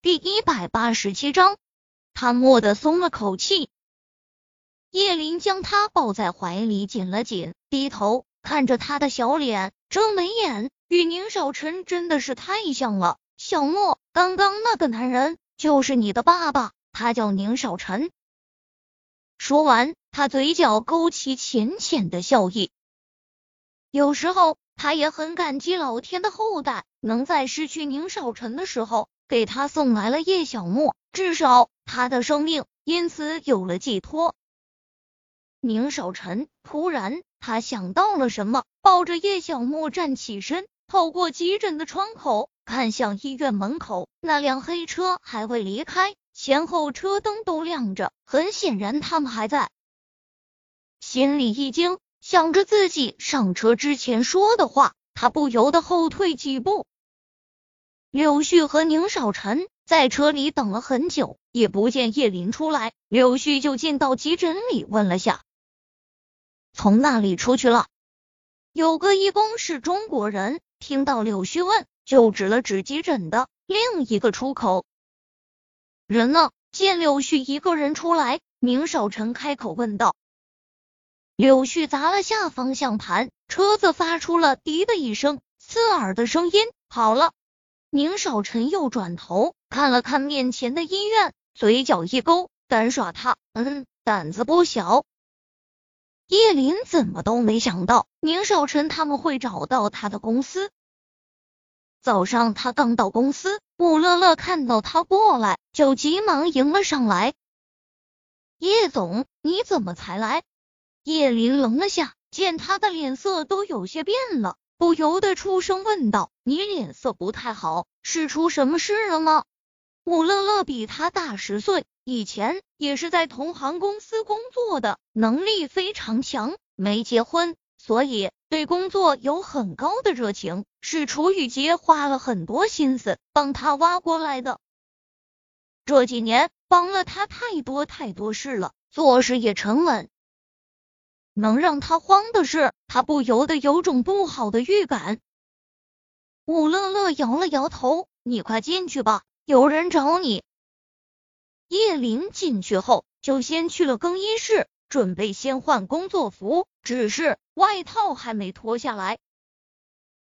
第一百八十七章，他蓦地松了口气。叶林将他抱在怀里，紧了紧，低头看着他的小脸，睁眉眼，与宁少臣真的是太像了。小莫，刚刚那个男人就是你的爸爸，他叫宁少臣。说完，他嘴角勾起浅浅的笑意。有时候，他也很感激老天的厚待，能在失去宁少臣的时候。给他送来了叶小沫，至少他的生命因此有了寄托。宁少臣突然，他想到了什么，抱着叶小沫站起身，透过急诊的窗口看向医院门口，那辆黑车还未离开，前后车灯都亮着，很显然他们还在。心里一惊，想着自己上车之前说的话，他不由得后退几步。柳絮和宁少臣在车里等了很久，也不见叶林出来。柳絮就进到急诊里问了下，从那里出去了。有个义工是中国人，听到柳絮问，就指了指急诊的另一个出口。人呢？见柳絮一个人出来，宁少臣开口问道。柳絮砸了下方向盘，车子发出了“滴”的一声刺耳的声音，好了。宁少臣又转头看了看面前的医院，嘴角一勾，敢耍他，嗯，胆子不小。叶林怎么都没想到宁少臣他们会找到他的公司。早上他刚到公司，武乐乐看到他过来，就急忙迎了上来。叶总，你怎么才来？叶林愣了下，见他的脸色都有些变了。不由得出声问道：“你脸色不太好，是出什么事了吗？”武乐乐比他大十岁，以前也是在同行公司工作的，能力非常强。没结婚，所以对工作有很高的热情，是楚雨洁花了很多心思帮他挖过来的。这几年帮了他太多太多事了，做事也沉稳。能让他慌的是，他不由得有种不好的预感。武乐乐摇了摇头：“你快进去吧，有人找你。”叶林进去后，就先去了更衣室，准备先换工作服，只是外套还没脱下来，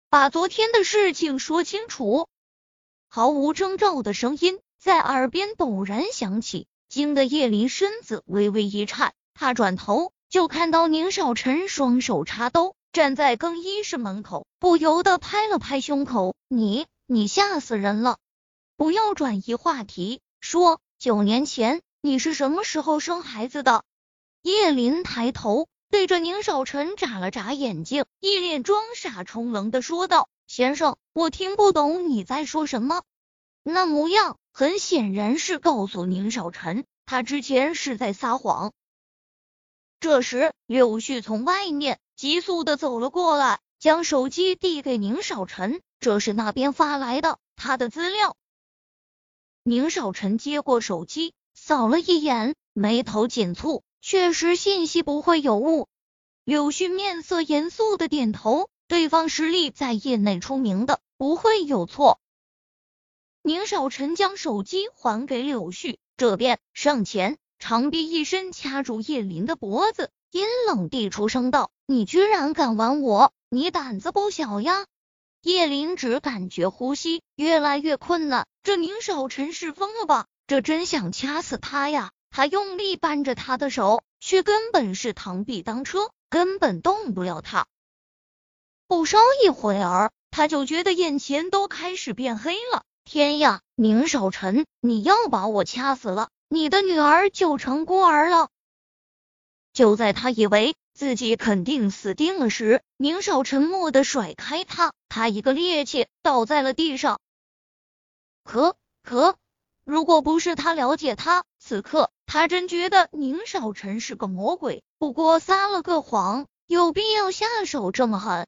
把昨天的事情说清楚。毫无征兆的声音在耳边陡然响起，惊得叶林身子微微一颤，他转头。就看到宁少臣双手插兜，站在更衣室门口，不由得拍了拍胸口：“你，你吓死人了！不要转移话题，说九年前你是什么时候生孩子的？”叶林抬头对着宁少臣眨了眨眼睛，一脸装傻充愣的说道：“先生，我听不懂你在说什么。”那模样很显然是告诉宁少臣，他之前是在撒谎。这时，柳絮从外面急速的走了过来，将手机递给宁少臣，这是那边发来的，他的资料。宁少臣接过手机，扫了一眼，眉头紧蹙，确实信息不会有误。柳絮面色严肃的点头，对方实力在业内出名的，不会有错。宁少臣将手机还给柳絮，这边上前。长臂一伸，掐住叶林的脖子，阴冷地出声道：“你居然敢玩我，你胆子不小呀！”叶林只感觉呼吸越来越困难，这宁少臣是疯了吧？这真想掐死他呀！他用力扳着他的手，却根本是螳臂当车，根本动不了他。不稍一会儿，他就觉得眼前都开始变黑了。天呀，宁少臣，你要把我掐死了！你的女儿就成孤儿了。就在他以为自己肯定死定了时，宁少沉默的甩开他，他一个趔趄倒在了地上。可可，如果不是他了解他，此刻他真觉得宁少臣是个魔鬼。不过撒了个谎，有必要下手这么狠？